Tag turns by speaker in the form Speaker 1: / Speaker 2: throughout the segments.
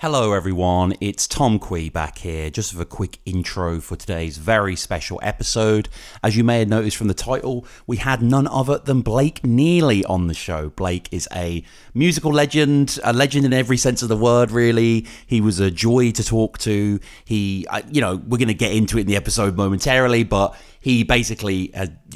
Speaker 1: Hello, everyone. It's Tom Kwei back here, just with a quick intro for today's very special episode. As you may have noticed from the title, we had none other than Blake Neely on the show. Blake is a musical legend, a legend in every sense of the word, really. He was a joy to talk to. He, uh, you know, we're going to get into it in the episode momentarily, but he basically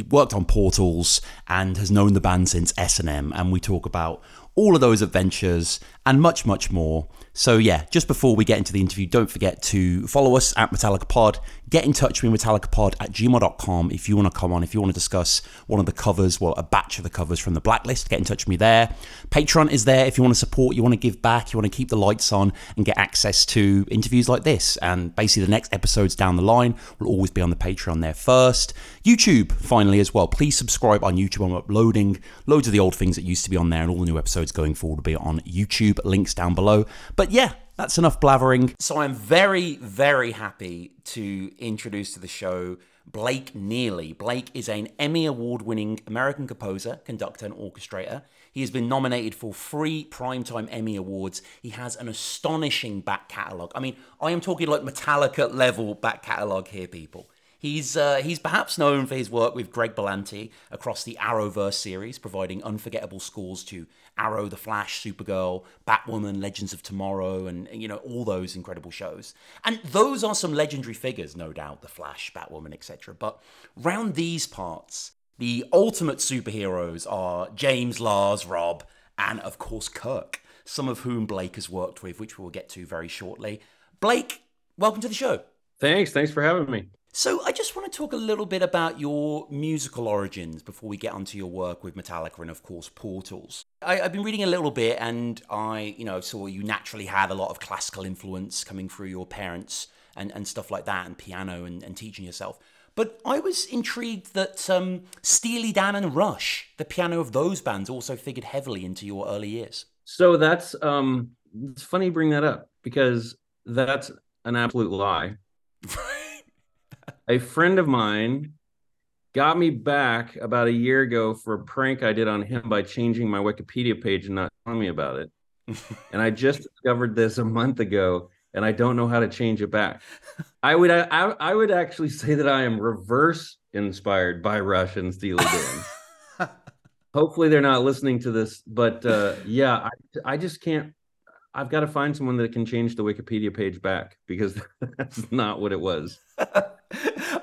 Speaker 1: worked on Portals and has known the band since S&M, and we talk about all of those adventures and much, much more. So, yeah, just before we get into the interview, don't forget to follow us at Metallica Pod. Get in touch with me, metallicapod at gmail.com if you want to come on, if you want to discuss one of the covers, well, a batch of the covers from the blacklist. Get in touch with me there. Patreon is there if you want to support, you want to give back, you want to keep the lights on and get access to interviews like this. And basically, the next episodes down the line will always be on the Patreon there first. YouTube, finally, as well. Please subscribe on YouTube. I'm uploading loads of the old things that used to be on there, and all the new episodes going forward will be on YouTube. Links down below. But yeah, that's enough blathering. So I'm very, very happy to introduce to the show Blake Neely. Blake is an Emmy Award winning American composer, conductor, and orchestrator. He has been nominated for three Primetime Emmy Awards. He has an astonishing back catalogue. I mean, I am talking like Metallica level back catalogue here, people. He's uh, he's perhaps known for his work with Greg Berlanti across the Arrowverse series, providing unforgettable scores to Arrow, The Flash, Supergirl, Batwoman, Legends of Tomorrow, and you know all those incredible shows. And those are some legendary figures, no doubt, The Flash, Batwoman, etc. But round these parts, the ultimate superheroes are James, Lars, Rob, and of course Kirk, some of whom Blake has worked with, which we'll get to very shortly. Blake, welcome to the show.
Speaker 2: Thanks. Thanks for having me.
Speaker 1: So, I just want to talk a little bit about your musical origins before we get onto your work with Metallica and, of course, Portals. I, have been reading a little bit, and I, you know, saw you naturally had a lot of classical influence coming through your parents and, and stuff like that, and piano and, and teaching yourself. But I was intrigued that um, Steely Dan and Rush, the piano of those bands, also figured heavily into your early years.
Speaker 2: So that's um, it's funny you bring that up because that's an absolute lie. a friend of mine got me back about a year ago for a prank I did on him by changing my Wikipedia page and not telling me about it. and I just discovered this a month ago and I don't know how to change it back. I would I, I would actually say that I am reverse inspired by Rush and Steely Dan. Hopefully they're not listening to this, but uh, yeah, I, I just can't I've got to find someone that can change the Wikipedia page back because that's not what it was.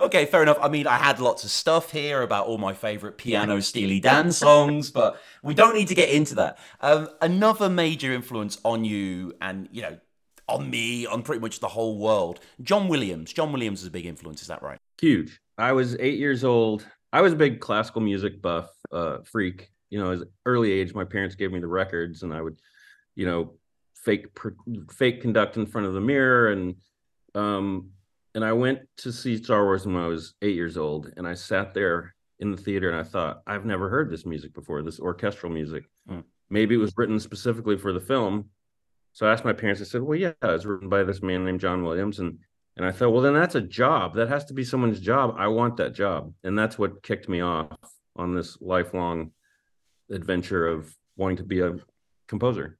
Speaker 1: Okay, fair enough. I mean, I had lots of stuff here about all my favorite piano Steely Dan songs, but we don't need to get into that. Um, another major influence on you and, you know, on me, on pretty much the whole world, John Williams. John Williams is a big influence, is that right?
Speaker 2: Huge. I was eight years old. I was a big classical music buff, uh, freak. You know, as early age, my parents gave me the records and I would, you know, fake fake conduct in front of the mirror and um and I went to see Star Wars when I was eight years old, and I sat there in the theater and I thought, I've never heard this music before, this orchestral music. Mm. Maybe it was written specifically for the film. So I asked my parents, I said, Well, yeah, it's written by this man named John Williams. And and I thought, well, then that's a job. That has to be someone's job. I want that job. And that's what kicked me off on this lifelong adventure of wanting to be a composer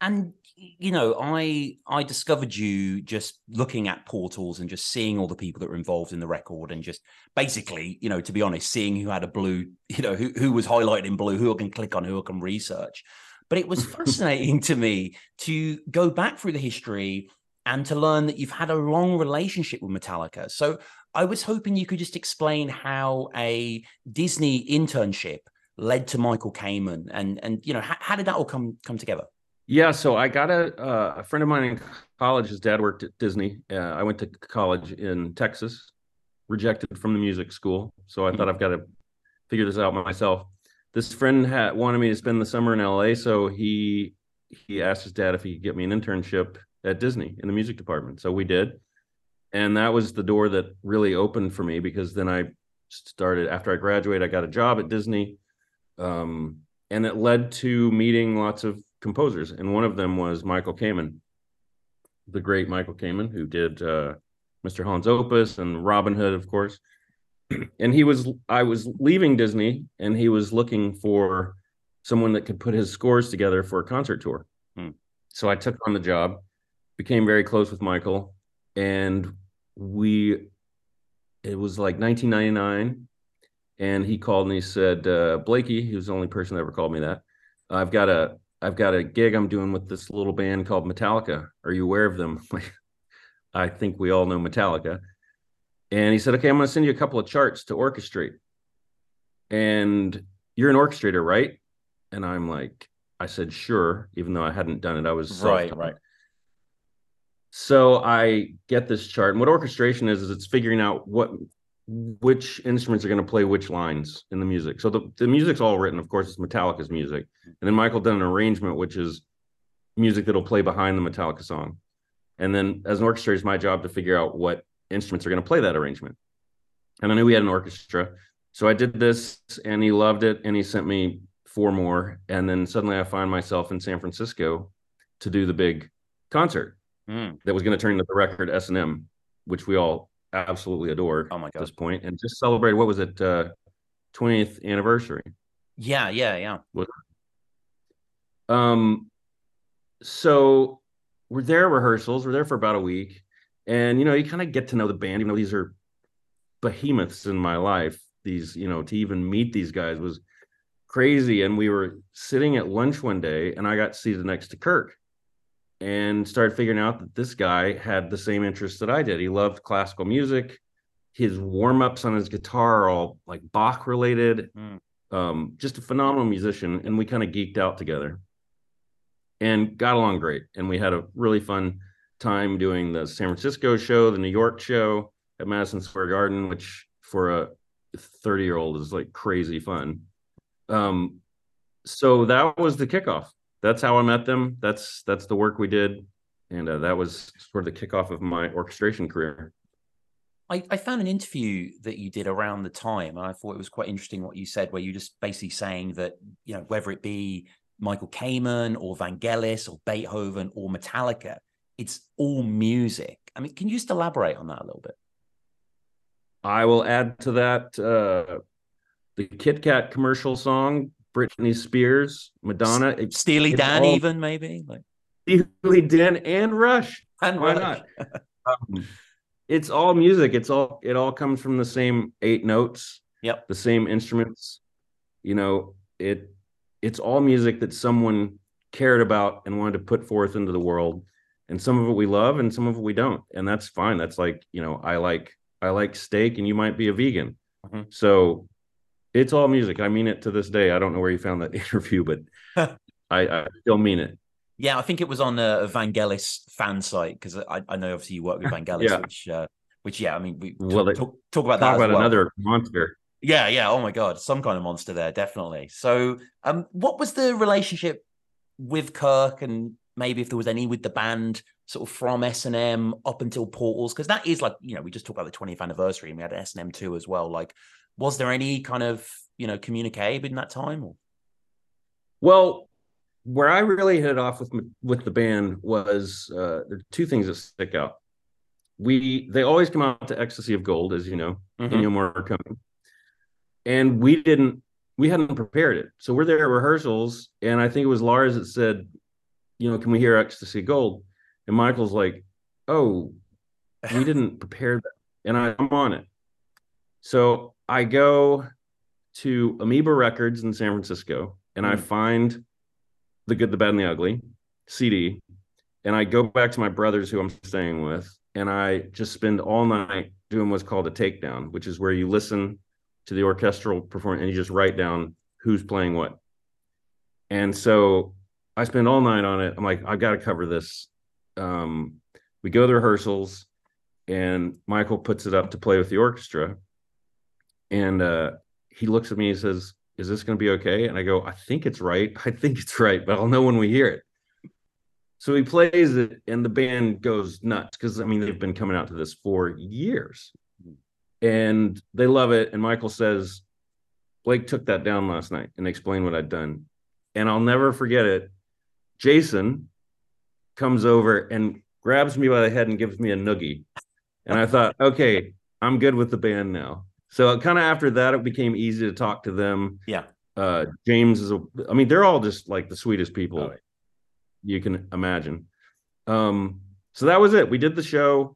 Speaker 1: and you know i i discovered you just looking at portals and just seeing all the people that were involved in the record and just basically you know to be honest seeing who had a blue you know who, who was highlighted in blue who i can click on who i can research. But it was fascinating to me to go back through the history and to learn that you've had a long relationship with metallica. So i was hoping you could just explain how a disney internship led to michael kamen and and you know how, how did that all come come together
Speaker 2: yeah, so I got a uh, a friend of mine in college. His dad worked at Disney. Uh, I went to college in Texas, rejected from the music school. So I mm-hmm. thought I've got to figure this out myself. This friend had wanted me to spend the summer in LA, so he he asked his dad if he could get me an internship at Disney in the music department. So we did, and that was the door that really opened for me because then I started after I graduated. I got a job at Disney, um, and it led to meeting lots of composers, and one of them was Michael Kamen, the great Michael Kamen, who did uh, Mr. Holland's Opus and Robin Hood, of course. and he was, I was leaving Disney, and he was looking for someone that could put his scores together for a concert tour. Hmm. So I took on the job, became very close with Michael, and we. It was like 1999, and he called and he said, uh, "Blakey, he was the only person that ever called me that. I've got a I've got a gig I'm doing with this little band called Metallica. Are you aware of them?" I think we all know Metallica. And he said, "Okay, I'm going to send you a couple of charts to orchestrate." And you're an orchestrator, right? And I'm like, I said, sure, even though I hadn't done it. I was
Speaker 1: right, right.
Speaker 2: So I get this chart, and what orchestration is is it's figuring out what which instruments are going to play which lines in the music. So the, the music's all written, of course, it's Metallica's music. And then Michael done an arrangement, which is music that'll play behind the Metallica song. And then as an orchestra, it's my job to figure out what instruments are going to play that arrangement. And I knew we had an orchestra. So I did this and he loved it. And he sent me four more. And then suddenly I find myself in San Francisco to do the big concert
Speaker 1: Mm.
Speaker 2: that was going to turn into the record S and M, which we all absolutely adore
Speaker 1: Oh my
Speaker 2: at this point, and just celebrated what was it, uh, 20th anniversary.
Speaker 1: Yeah, yeah, yeah.
Speaker 2: Um, so we're there rehearsals. We're there for about a week, and you know, you kind of get to know the band. Even though these are behemoths in my life, these you know, to even meet these guys was crazy. And we were sitting at lunch one day, and I got seated next to Kirk, and started figuring out that this guy had the same interests that I did. He loved classical music. His warm ups on his guitar are all like Bach related.
Speaker 1: Mm.
Speaker 2: Um, just a phenomenal musician, and we kind of geeked out together and got along great. And we had a really fun time doing the San Francisco show, the New York show at Madison Square Garden, which for a 30 year old is like crazy fun. Um, so that was the kickoff. That's how I met them. That's that's the work we did, and uh, that was sort of the kickoff of my orchestration career.
Speaker 1: I, I found an interview that you did around the time, and I thought it was quite interesting what you said, where you just basically saying that, you know, whether it be Michael Kamen or Vangelis or Beethoven or Metallica, it's all music. I mean, can you just elaborate on that a little bit?
Speaker 2: I will add to that uh, the Kit Kat commercial song, Britney Spears, Madonna,
Speaker 1: Steely Dan,
Speaker 2: all-
Speaker 1: even maybe, like
Speaker 2: Steely Dan, and Rush.
Speaker 1: and
Speaker 2: Why
Speaker 1: Rush.
Speaker 2: not? Um, it's all music. It's all it all comes from the same eight notes,
Speaker 1: Yep.
Speaker 2: the same instruments. You know, it it's all music that someone cared about and wanted to put forth into the world. And some of it we love and some of it we don't. And that's fine. That's like, you know, I like I like steak and you might be a vegan.
Speaker 1: Mhm.
Speaker 2: So it's all music. I mean it to this day. I don't know where you found that interview, but I, I still mean it.
Speaker 1: Yeah, I think it was on a, a Vangelis fan site because I, I know obviously you work with Vangelis,
Speaker 2: Yeah.
Speaker 1: which uh, which yeah, I mean we
Speaker 2: Well,
Speaker 1: talk, talk, talk about
Speaker 2: Talk
Speaker 1: that as
Speaker 2: about
Speaker 1: well.
Speaker 2: another monster.
Speaker 1: Yeah, yeah. Oh my god, some kind of monster there, definitely. So, um, what was the relationship with Kirk, and maybe if there was any with the band, sort of from S and M up until Portals? Because that is like, you know, we just talked about the 20th anniversary, and we had S and M two as well. Like, was there any kind of you know communique in that time? Or
Speaker 2: Well, where I really hit it off with with the band was uh, there are two things that stick out. We they always come out to Ecstasy of Gold, as you know,
Speaker 1: Mhm.
Speaker 2: Ennio Morricone, and we didn't we hadn't prepared it, so we're there at rehearsals, and I think it was Lars that said, you know, can we hear Ecstasy of Gold? And Michael's like, oh, we didn't prepare that, and I, I'm on it. So I go to Amoeba Records in San Francisco, and I
Speaker 1: Mm.
Speaker 2: find the Good, the Bad, and the Ugly CD, and I go back to my brothers who I'm staying with, and I just spend all night doing what's called a takedown, which is where you listen to the orchestral performance and you just write down who's playing what. And so I spend all night on it. I'm like, I've got to cover this. Um, we go to rehearsals, and Michael puts it up to play with the orchestra, and uh, he looks at me and says, "Is this going to be okay?" And I go, "I think it's right. I think it's right, but I'll know when we hear it." So he plays it, and the band goes nuts because I mean they've been coming out to this for years, and they love it. And Michael says, "Blake took that down last night and explained what I'd done," and I'll never forget it. Jason comes over and grabs me by the head and gives me a noogie, and I thought, okay, I'm good with the band now. So kind of after that, it became easy to talk to them.
Speaker 1: yeah,
Speaker 2: Uh, James is a, I mean, they're all just like the sweetest people
Speaker 1: Oh, yeah.
Speaker 2: you can imagine. Um, so that was it. We did the show.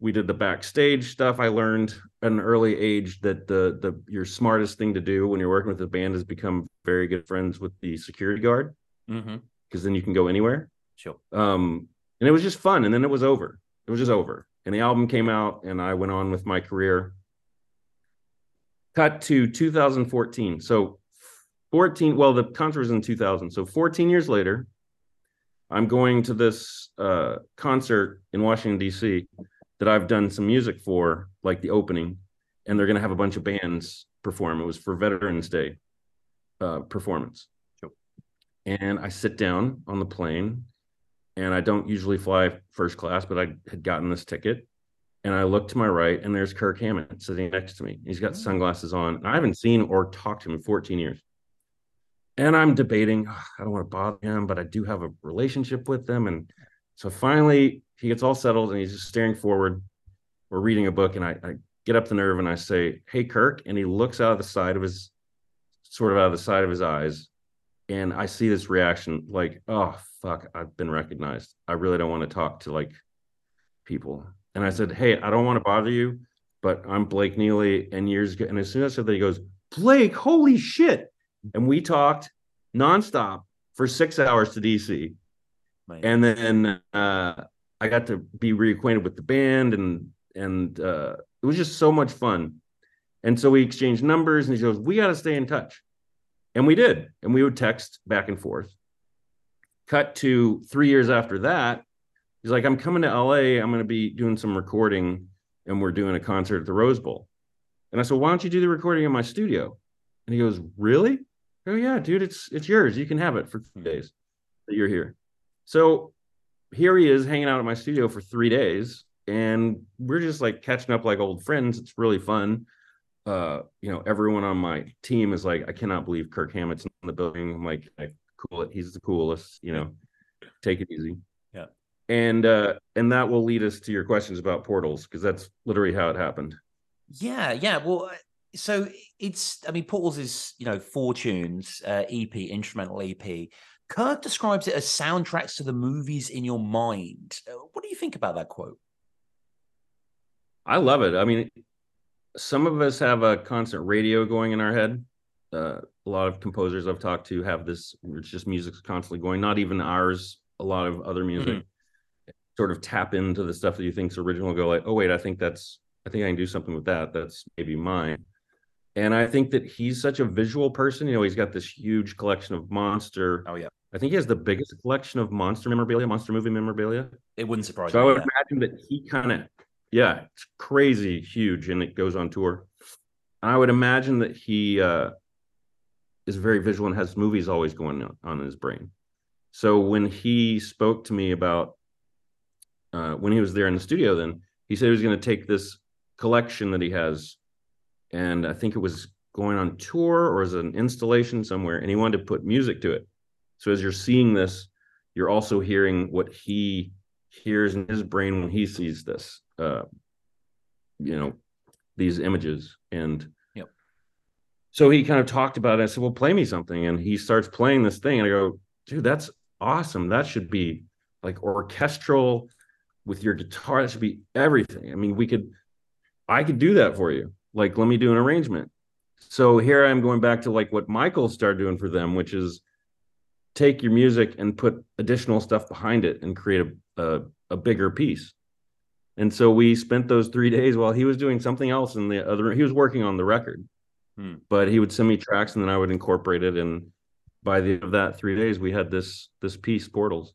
Speaker 2: We did the backstage stuff. I learned at an early age that the the your smartest thing to do when you're working with a band is become very good friends with the security guard because
Speaker 1: Mm-hmm.
Speaker 2: then you can go anywhere.
Speaker 1: Sure.
Speaker 2: Um, and it was just fun. And then it was over. It was just over. And the album came out, and I went on with my career. Cut to 2014. So 14. Well, the concert was in 2000. So 14 years later, I'm going to this uh, concert in Washington D.C. that I've done some music for, like the opening, and they're going to have a bunch of bands perform. It was for Veterans Day uh, performance.
Speaker 1: Sure.
Speaker 2: And I sit down on the plane, and I don't usually fly first class, but I had gotten this ticket. And I look to my right, and there's Kirk Hammett sitting next to me. He's got oh. sunglasses on. I haven't seen or talked to him in 14 years. And I'm debating, "Ugh, I don't want to bother him, but I do have a relationship with them. And so finally, he gets all settled and he's just staring forward. We're reading a book, and I, I get up the nerve and I say, Hey, Kirk. And he looks out of the side of his, sort of out of the side of his eyes. And I see this reaction like, Oh, fuck, I've been recognized. I really don't want to talk to like people. And I said, Hey, I don't want to bother you, but I'm Blake Neely. And years ago, and as soon as I said that, he goes, Blake, holy shit. And we talked nonstop for six hours to DC. And then uh, I got to be reacquainted with the band, and and uh, it was just so much fun. And so we exchanged numbers, and he goes, "We got to stay in touch," and we did, and we would text back and forth. Cut to three years after that, he's like, "I'm coming to LA. I'm going to be doing some recording, and we're doing a concert at the Rose Bowl." And I said, "Why don't you do the recording in my studio?" And he goes, "Really?" Oh yeah, dude, it's it's yours. You can have it for three days that you're here. So here he is hanging out at my studio for three days, and we're just like catching up like old friends. It's really fun. Uh, you know, everyone on my team is like, I cannot believe Kirk Hammett's in the building. I'm like, I cool it. He's the coolest. You know, take it easy.
Speaker 1: Yeah.
Speaker 2: And uh, and that will lead us to your questions about portals because that's literally how it happened.
Speaker 1: Yeah, yeah. Well, uh, so it's I mean, Portals is you know four tunes, uh, EP, instrumental EP. Kirk describes it as soundtracks to the movies in your mind. Uh, What do you think about that quote?
Speaker 2: I love it. I mean, some of us have a constant radio going in our head. Uh, a lot of composers I've talked to have this. It's just music's constantly going. Not even ours. A lot of other music sort of tap into the stuff that you think's original. Go like, oh wait, I think that's. I think I can do something with that. That's maybe mine. And I think that he's such a visual person. You know, he's got this huge collection of monster.
Speaker 1: Oh yeah,
Speaker 2: I think he has the biggest collection of monster memorabilia, monster movie memorabilia.
Speaker 1: it wouldn't surprise
Speaker 2: So I would
Speaker 1: yeah.
Speaker 2: imagine that he kind of, yeah, it's crazy huge, and it goes on tour. I would imagine that he uh, is very visual and has movies always going on, in his brain. So when he spoke to me about uh, when he was there in the studio, then he said he was going to take this collection that he has, and I think it was going on tour or as an installation somewhere, and he wanted to put music to it. So as you're seeing this, you're also hearing what he hears in his brain when he sees this uh you know these images. And
Speaker 1: Yep.
Speaker 2: so he kind of talked about it. I said well play me something. And he starts playing this thing. And i go dude that's awesome. That should be like orchestral with your guitar. That should be everything. I mean we could i could do that for you. Like let me do an arrangement. So here i'm going back to like what michael started doing for them which is take your music and put additional stuff behind it and create a a, a bigger piece. And so we spent those three days while he was doing something else in the other. He was working on the record,
Speaker 1: Hmm.
Speaker 2: but he would send me tracks and then I would incorporate it. And by the end of that three days, we had this this piece, Portals.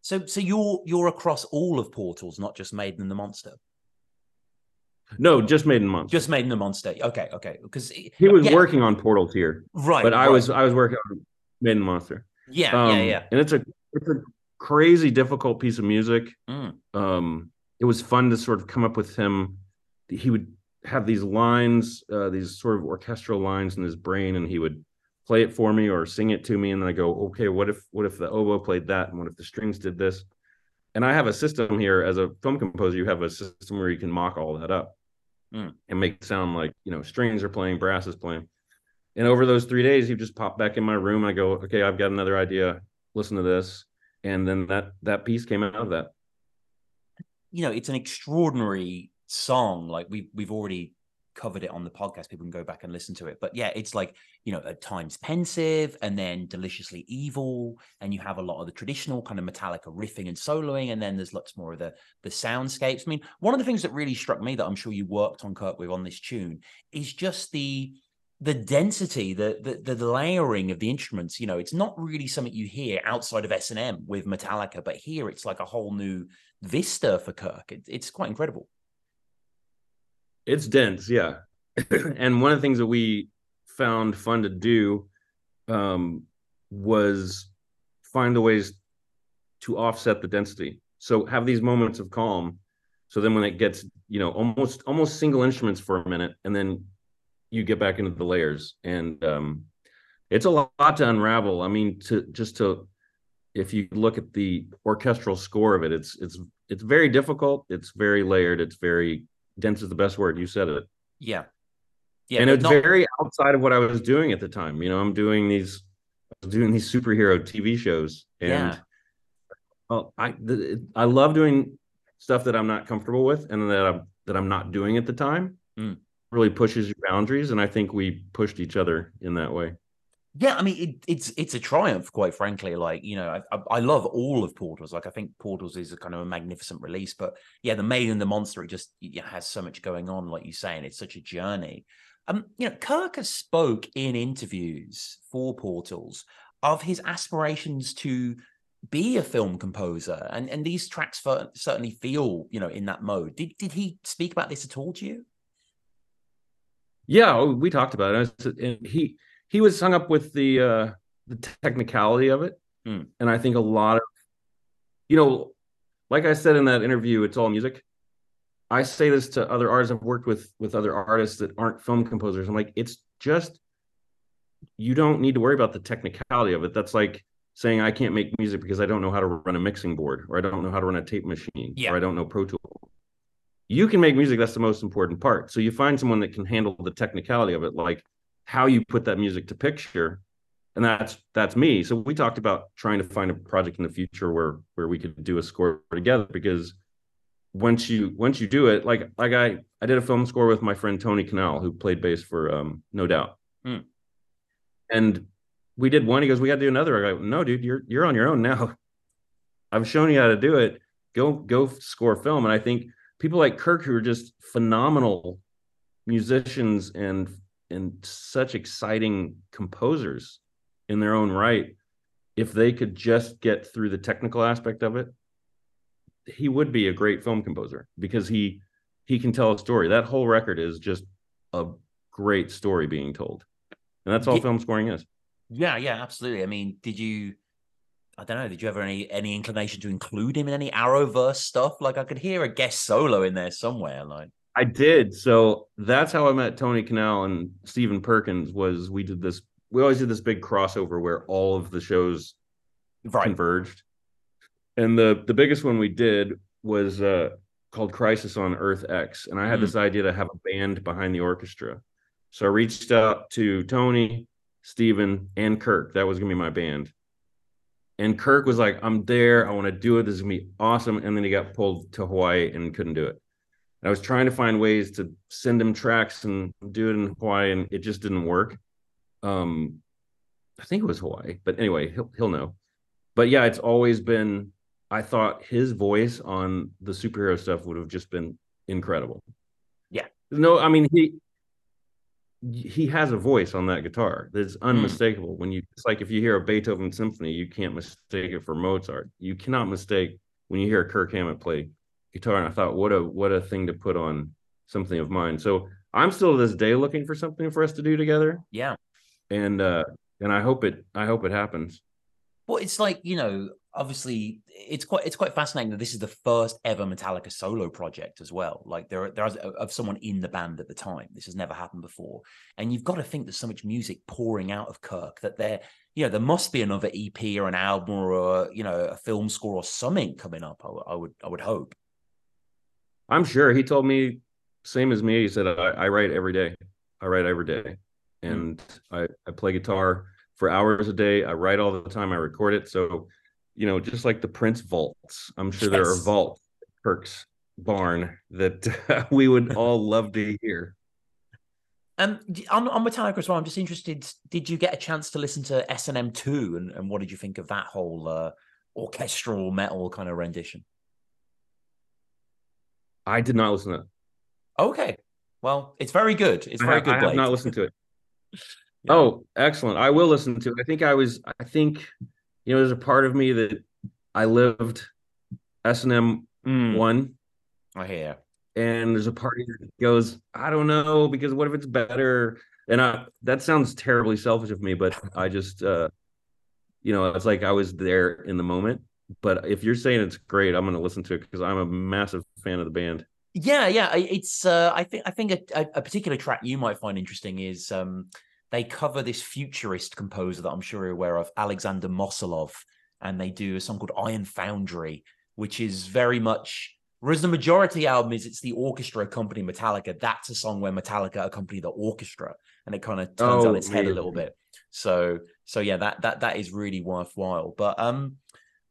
Speaker 1: So, so you're you're across all of Portals, not just Maiden and the Monster.
Speaker 2: No, just Maiden Monster.
Speaker 1: Just Maiden and the Monster. Okay, okay. Because
Speaker 2: he was
Speaker 1: yeah.
Speaker 2: working on Portals here,
Speaker 1: right,
Speaker 2: but I
Speaker 1: right.
Speaker 2: was I was working on Maiden Monster.
Speaker 1: yeah,
Speaker 2: Um,
Speaker 1: yeah, yeah.
Speaker 2: And it's a it's a crazy difficult piece of music.
Speaker 1: Mm.
Speaker 2: um it was fun to sort of come up with him he would have these lines uh these sort of orchestral lines in his brain and he would play it for me or sing it to me and then i go okay what if what if the oboe played that and what if the strings did this and i have a system here as a film composer you have a system where you can mock all that up
Speaker 1: Mm.
Speaker 2: and make it sound like you know strings are playing brass is playing and over those three days you just pop back in my room i go okay i've got another idea listen to this and then that that piece came out of that
Speaker 1: you know, it's an extraordinary song. Like we've we've already covered it on the podcast. People can go back and listen to it. But yeah, it's like, you know, at times pensive and then deliciously evil. And you have a lot of the traditional kind of Metallica riffing and soloing. And then there's lots more of the the soundscapes. I mean, one of the things that really struck me that I'm sure you worked on Kirk with on this tune is just the the density, the, the the layering of the instruments. You know, it's not really something you hear outside of S and M with Metallica, but here it's like a whole new vista for Kirk. It, it's quite incredible.
Speaker 2: It's dense, yeah. and one of the things that we found fun to do um, was find the ways to offset the density. So have these moments of calm. So then when it gets, you know, almost almost single instruments for a minute, and then you get back into the layers, and um, it's a lot to unravel. I mean, to just to if you look at the orchestral score of it, it's it's it's very difficult. It's very layered. It's very dense is the best word. You said it.
Speaker 1: Yeah. Yeah.
Speaker 2: and it's
Speaker 1: not-
Speaker 2: very outside of what I was doing at the time. You know, I'm doing these I was doing these superhero TV shows, and
Speaker 1: Yeah.
Speaker 2: well, I th- I love doing stuff that I'm not comfortable with, and that I'm that I'm not doing at the time.
Speaker 1: Mm.
Speaker 2: Really pushes your boundaries, and I think we pushed each other in that way.
Speaker 1: Yeah, I mean it, it's it's a triumph, quite frankly. Like you know, I, I love all of Portals. Like I think Portals is a kind of a magnificent release, but yeah, the Maid and the Monster it just it has so much going on. Like you say, and it's such a journey. Um, you know, Kirk has spoke in interviews for Portals of his aspirations to be a film composer, and and these tracks for, certainly feel you know in that mode. Did did he speak about this at all to you?
Speaker 2: Yeah, oh, we talked about it. I said- And he he was hung up with the uh the technicality of it.
Speaker 1: Hmm.
Speaker 2: And I think a lot of you know, like I said in that interview, it's all music. I say this to other artists I've worked with with other artists that aren't film composers. I'm like, it's just you don't need to worry about the technicality of it. That's like saying I can't make music because I don't know how to run a mixing board or I don't know how to run a tape machine
Speaker 1: Yeah.
Speaker 2: or I don't know Pro Tools you can make music that's the most important part. So you find someone that can handle the technicality of it like how you put that music to picture and that's that's me. So we talked about trying to find a project in the future where where we could do a score together because once you once you do it like like i i did a film score with my friend tony Kanal who played bass for um no doubt.
Speaker 1: Hmm.
Speaker 2: and we did one he goes we got to do another. I go no dude you're you're on your own now. I've shown you how to do it. Go go score film. And i think people like Kirk who are just phenomenal musicians and and such exciting composers in their own right if they could just get through the technical aspect of it he would be a great film composer because he he can tell a story that whole record is just a great story being told and that's all
Speaker 1: Yeah.
Speaker 2: film scoring is
Speaker 1: Yeah, yeah, absolutely. I mean, did you? I don't know. Did you ever any any inclination to include him in any Arrowverse stuff? Like I could hear a guest solo in there somewhere. Like
Speaker 2: I did. So that's how I met Tony Kanal and Stephen Perkins. Was we did this? We always did this big crossover where all of the shows
Speaker 1: right,
Speaker 2: converged, and the the biggest one we did was uh, called Crisis on Earth X, and I had
Speaker 1: Hmm.
Speaker 2: this idea to have a band behind the orchestra. So I reached out to Tony, Stephen, and Kirk. That was gonna be my band. And Kirk was like, "I'm there. I want to do it. This is gonna be awesome." And then he got pulled to Hawaii and couldn't do it. I was trying to find ways to send him tracks and do it in Hawaii, and it just didn't work. Um, I think it was Hawaii, but anyway, he'll he'll know. But yeah, it's always been. I thought his voice on the superhero stuff would have just been incredible.
Speaker 1: Yeah.
Speaker 2: No, I mean he he has a voice on that guitar that's unmistakable. When you it's like if you hear a Beethoven symphony, you can't mistake it for Mozart. You cannot mistake when you hear Kirk Hammett play guitar. And I thought, what a what a thing to put on something of mine. So I'm still to this day looking for something for us to do together,
Speaker 1: yeah.
Speaker 2: and uh and I hope it I hope it happens.
Speaker 1: Well, it's like you know, obviously, it's quite it's quite fascinating that this is the first ever Metallica solo project as well. Like there there is of someone in the band at the time. This has never happened before, and you've got to think there's so much music pouring out of Kirk that there, you know, there must be another EP or an album or a, you know a film score or something coming up. I, would- I would I would hope.
Speaker 2: I'm sure he told me same as me. He said I, I write every day. I write every day, hmm. and I I play guitar for hours a day. I write all the time. I record it. So, you know, just like the Prince vaults, I'm sure there are
Speaker 1: Yes.
Speaker 2: vaults, Kirk's barn that we would all love to hear.
Speaker 1: Um, on, on Metallica as well, I'm just interested. Did you get a chance to listen to S and M two, and what did you think of that whole uh, orchestral metal kind of rendition?
Speaker 2: I did not listen to it.
Speaker 1: Okay, well, it's very good. It's very
Speaker 2: I,
Speaker 1: good.
Speaker 2: I have not listened to it. yeah. Oh, excellent! I will listen to it. I think I was. I think you know, there's a part of me that I lived S and M mm. one.
Speaker 1: I hear
Speaker 2: and there's a party that goes, I don't know, because what if it's better? And I, that sounds terribly selfish of me, but I just, uh, you know, it's like I was there in the moment. But if you're saying it's great, I'm going to listen to it because I'm a massive fan of the band.
Speaker 1: Yeah, yeah, it's. Uh, I think I think a, a, particular track you might find interesting is um, they cover this futurist composer that I'm sure you're aware of, Alexander Mosolov, and they do a song called Iron Foundry, which is very much Whereas the majority album is it's the orchestra accompanying Metallica. That's a song where Metallica accompany the orchestra, and it kind of turns oh, on its head a little bit. So, so yeah, that that that is really worthwhile. But um,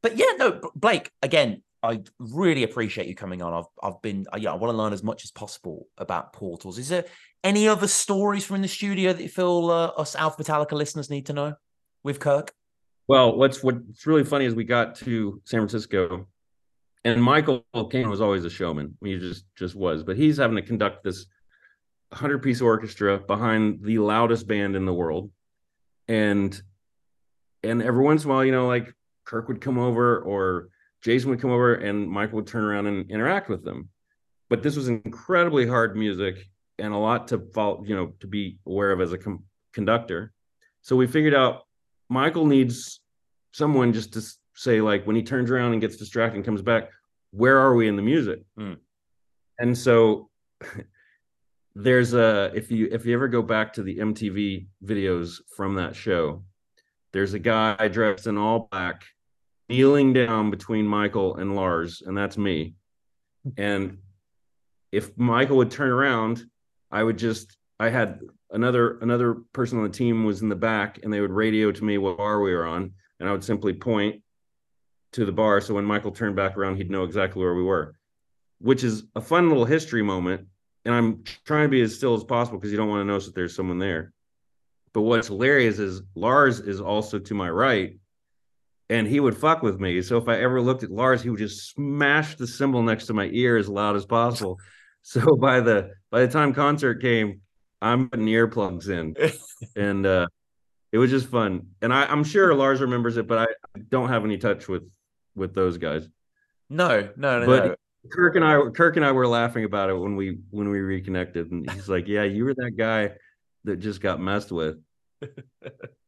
Speaker 1: but yeah, no, Blake. Again, I really appreciate you coming on. I've I've been yeah, I want to learn as much as possible about portals. Is there any other stories from the studio that you feel uh, us Alphabetallica listeners need to know with Kirk?
Speaker 2: Well, what's what's really funny is we got to San Francisco and Michael Kamen was always a showman. He just just was, but he's having to conduct this hundred piece orchestra behind the loudest band in the world, and and every once in a while, you know, like Kirk would come over or Jason would come over, and Michael would turn around and interact with them. But this was incredibly hard music and a lot to follow, you know, to be aware of as a com- conductor. So we figured out Michael needs someone just to say like when he turns around and gets distracted and comes back where are we in the music mm. and so there's a if you if you ever go back to the mtv videos from that show there's a guy dressed in all black kneeling down between michael and lars and that's me and if michael would turn around i would just i had another another person on the team was in the back and they would radio to me what bar we were on and i would simply point to the bar. So when Michael turned back around, he'd know exactly where we were, which is a fun little history moment. And I'm trying to be as still as possible because you don't want to notice that there's someone there. But what's hilarious is Lars is also to my right and he would fuck with me. So if I ever looked at Lars, he would just smash the cymbal next to my ear as loud as possible. So by the by the time concert came, I'm putting earplugs in, and uh, it was just fun. And I, am sure Lars remembers it, but I don't have any touch with with those guys.
Speaker 1: No, no, no.
Speaker 2: But
Speaker 1: no.
Speaker 2: Kirk and I, Kirk and I were laughing about it when we when we reconnected, and he's like, "Yeah, you were that guy that just got messed with."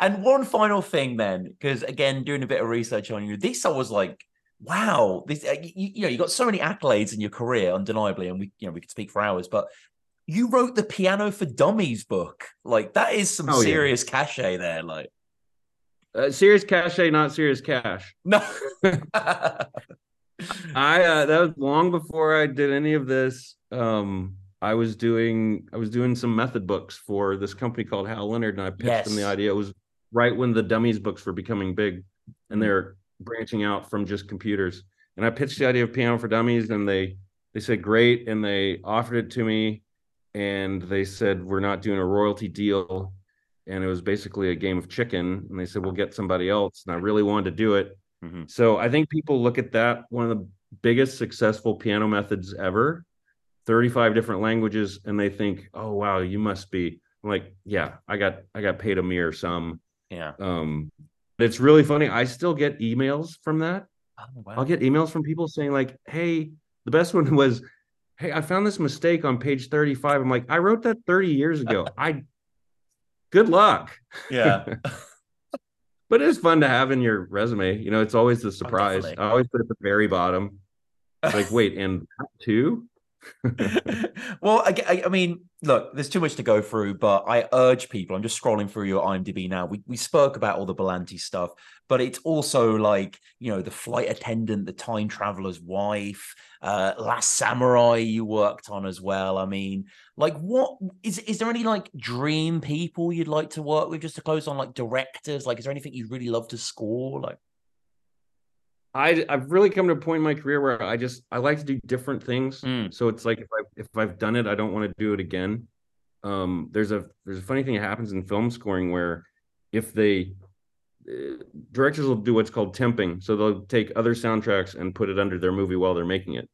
Speaker 1: and one final thing, then, because again, doing a bit of research on you, this I was like, "Wow, this uh, you, you know, you got so many accolades in your career, undeniably, and we you know we could speak for hours, but." You wrote the Piano for Dummies book. Like that is some oh, serious yeah. cachet there. Like
Speaker 2: uh, serious cachet, not serious cash.
Speaker 1: No.
Speaker 2: I uh, that was long before I did any of this. Um, I was doing I was doing some method books for this company called Hal Leonard, and I pitched yes. them the idea. It was right when the dummies books were becoming big, and they're branching out from just computers. And I pitched the idea of piano for dummies, and they they said great, and they offered it to me, and they said we're not doing a royalty deal and it was basically a game of chicken. And they said, "We'll get somebody else." And I really wanted to do it. Mm-hmm. So I think people look at that one of the biggest successful piano methods ever, 35 different languages, and they think, "Oh wow, you must be." I'm like, "Yeah, I got I got paid a mere sum."
Speaker 1: Yeah.
Speaker 2: Um, it's really funny. I still get emails from that. Oh, wow. I'll get emails from people saying like, "Hey, the best one was." Hey, I found this mistake on page 35. I'm like, I wrote that 30 years ago. I good luck.
Speaker 1: Yeah.
Speaker 2: but it's fun to have in your resume. You know, it's always the surprise. Oh, I always put it at the very bottom. like, wait, and two?
Speaker 1: well, I, I, mean, look, there's too much to go through, but I urge people. I'm just scrolling through your IMDb now. We we spoke about all the Berlanti stuff, but it's also like you know the flight attendant, the time traveler's wife, uh, Last Samurai you worked on as well. I mean, like, what is is there any like dream people you'd like to work with? Just to close on, like directors. Like, is there anything you'd really love to score? Like,
Speaker 2: I I've really come to a point in my career where I just I like to do different things.
Speaker 3: Mm.
Speaker 2: So it's like if I if I've done it, I don't want to do it again. Um, there's a there's a funny thing that happens in film scoring where if they uh, directors will do what's called temping, so they'll take other soundtracks and put it under their movie while they're making it,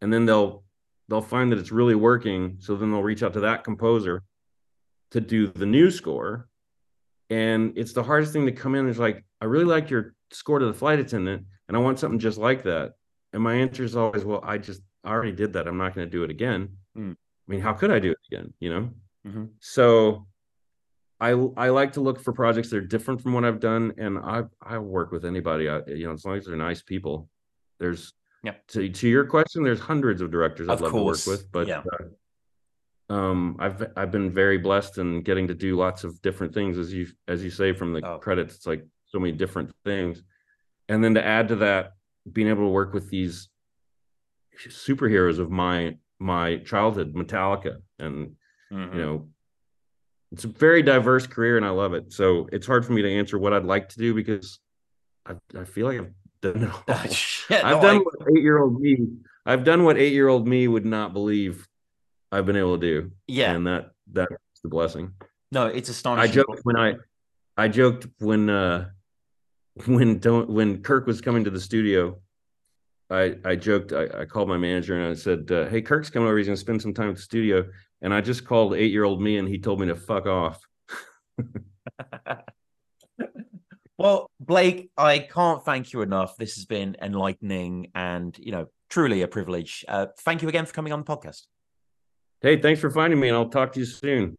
Speaker 2: and then they'll they'll find that it's really working. So then they'll reach out to that composer to do the new score, and it's the hardest thing to come in. Is like I really like your score to the flight attendant, and I want something just like that. And my answer is always, well, I just I already did that. I'm not going to do it again.
Speaker 3: Mm.
Speaker 2: I mean, how could I do it again? You know.
Speaker 3: Mhm.
Speaker 2: So I I like to look for projects that are different from what I've done, and I I work with anybody. I, you know, as long as they're nice people. There's
Speaker 3: Yeah.
Speaker 2: To to your question, there's hundreds of directors I'd
Speaker 3: Of
Speaker 2: love
Speaker 3: course,
Speaker 2: to work with, but
Speaker 3: yeah.
Speaker 2: uh, um, I've I've been very blessed in getting to do lots of different things, as you as you say from the
Speaker 3: Oh.
Speaker 2: credits. It's like so many different things, and then to add to that, being able to work with these superheroes of my my childhood, Metallica, and
Speaker 3: Mhm.
Speaker 2: you know it's a very diverse career and i love it. So it's hard for me to answer what i'd like to do because i, I feel like i've done it all.
Speaker 3: Yeah,
Speaker 2: i've
Speaker 3: no,
Speaker 2: done
Speaker 3: I-
Speaker 2: what eight year old me i've done what eight year old me would not believe i've been able to do.
Speaker 3: Yeah.
Speaker 2: and that that's the blessing.
Speaker 3: No, it's astonishing.
Speaker 2: i joked when i i joked when uh when don't when kirk was coming to the studio I, I joked. I, I called my manager and I said, uh, "Hey, Kirk's coming over. He's going to spend some time at the studio." And I just called eight-year-old me, and he told me to fuck off.
Speaker 3: Well, Blake, I can't thank you enough. This has been enlightening and, you know, truly a privilege. Uh, thank you again for coming on the podcast.
Speaker 2: Hey, thanks for finding me, and I'll talk to you soon.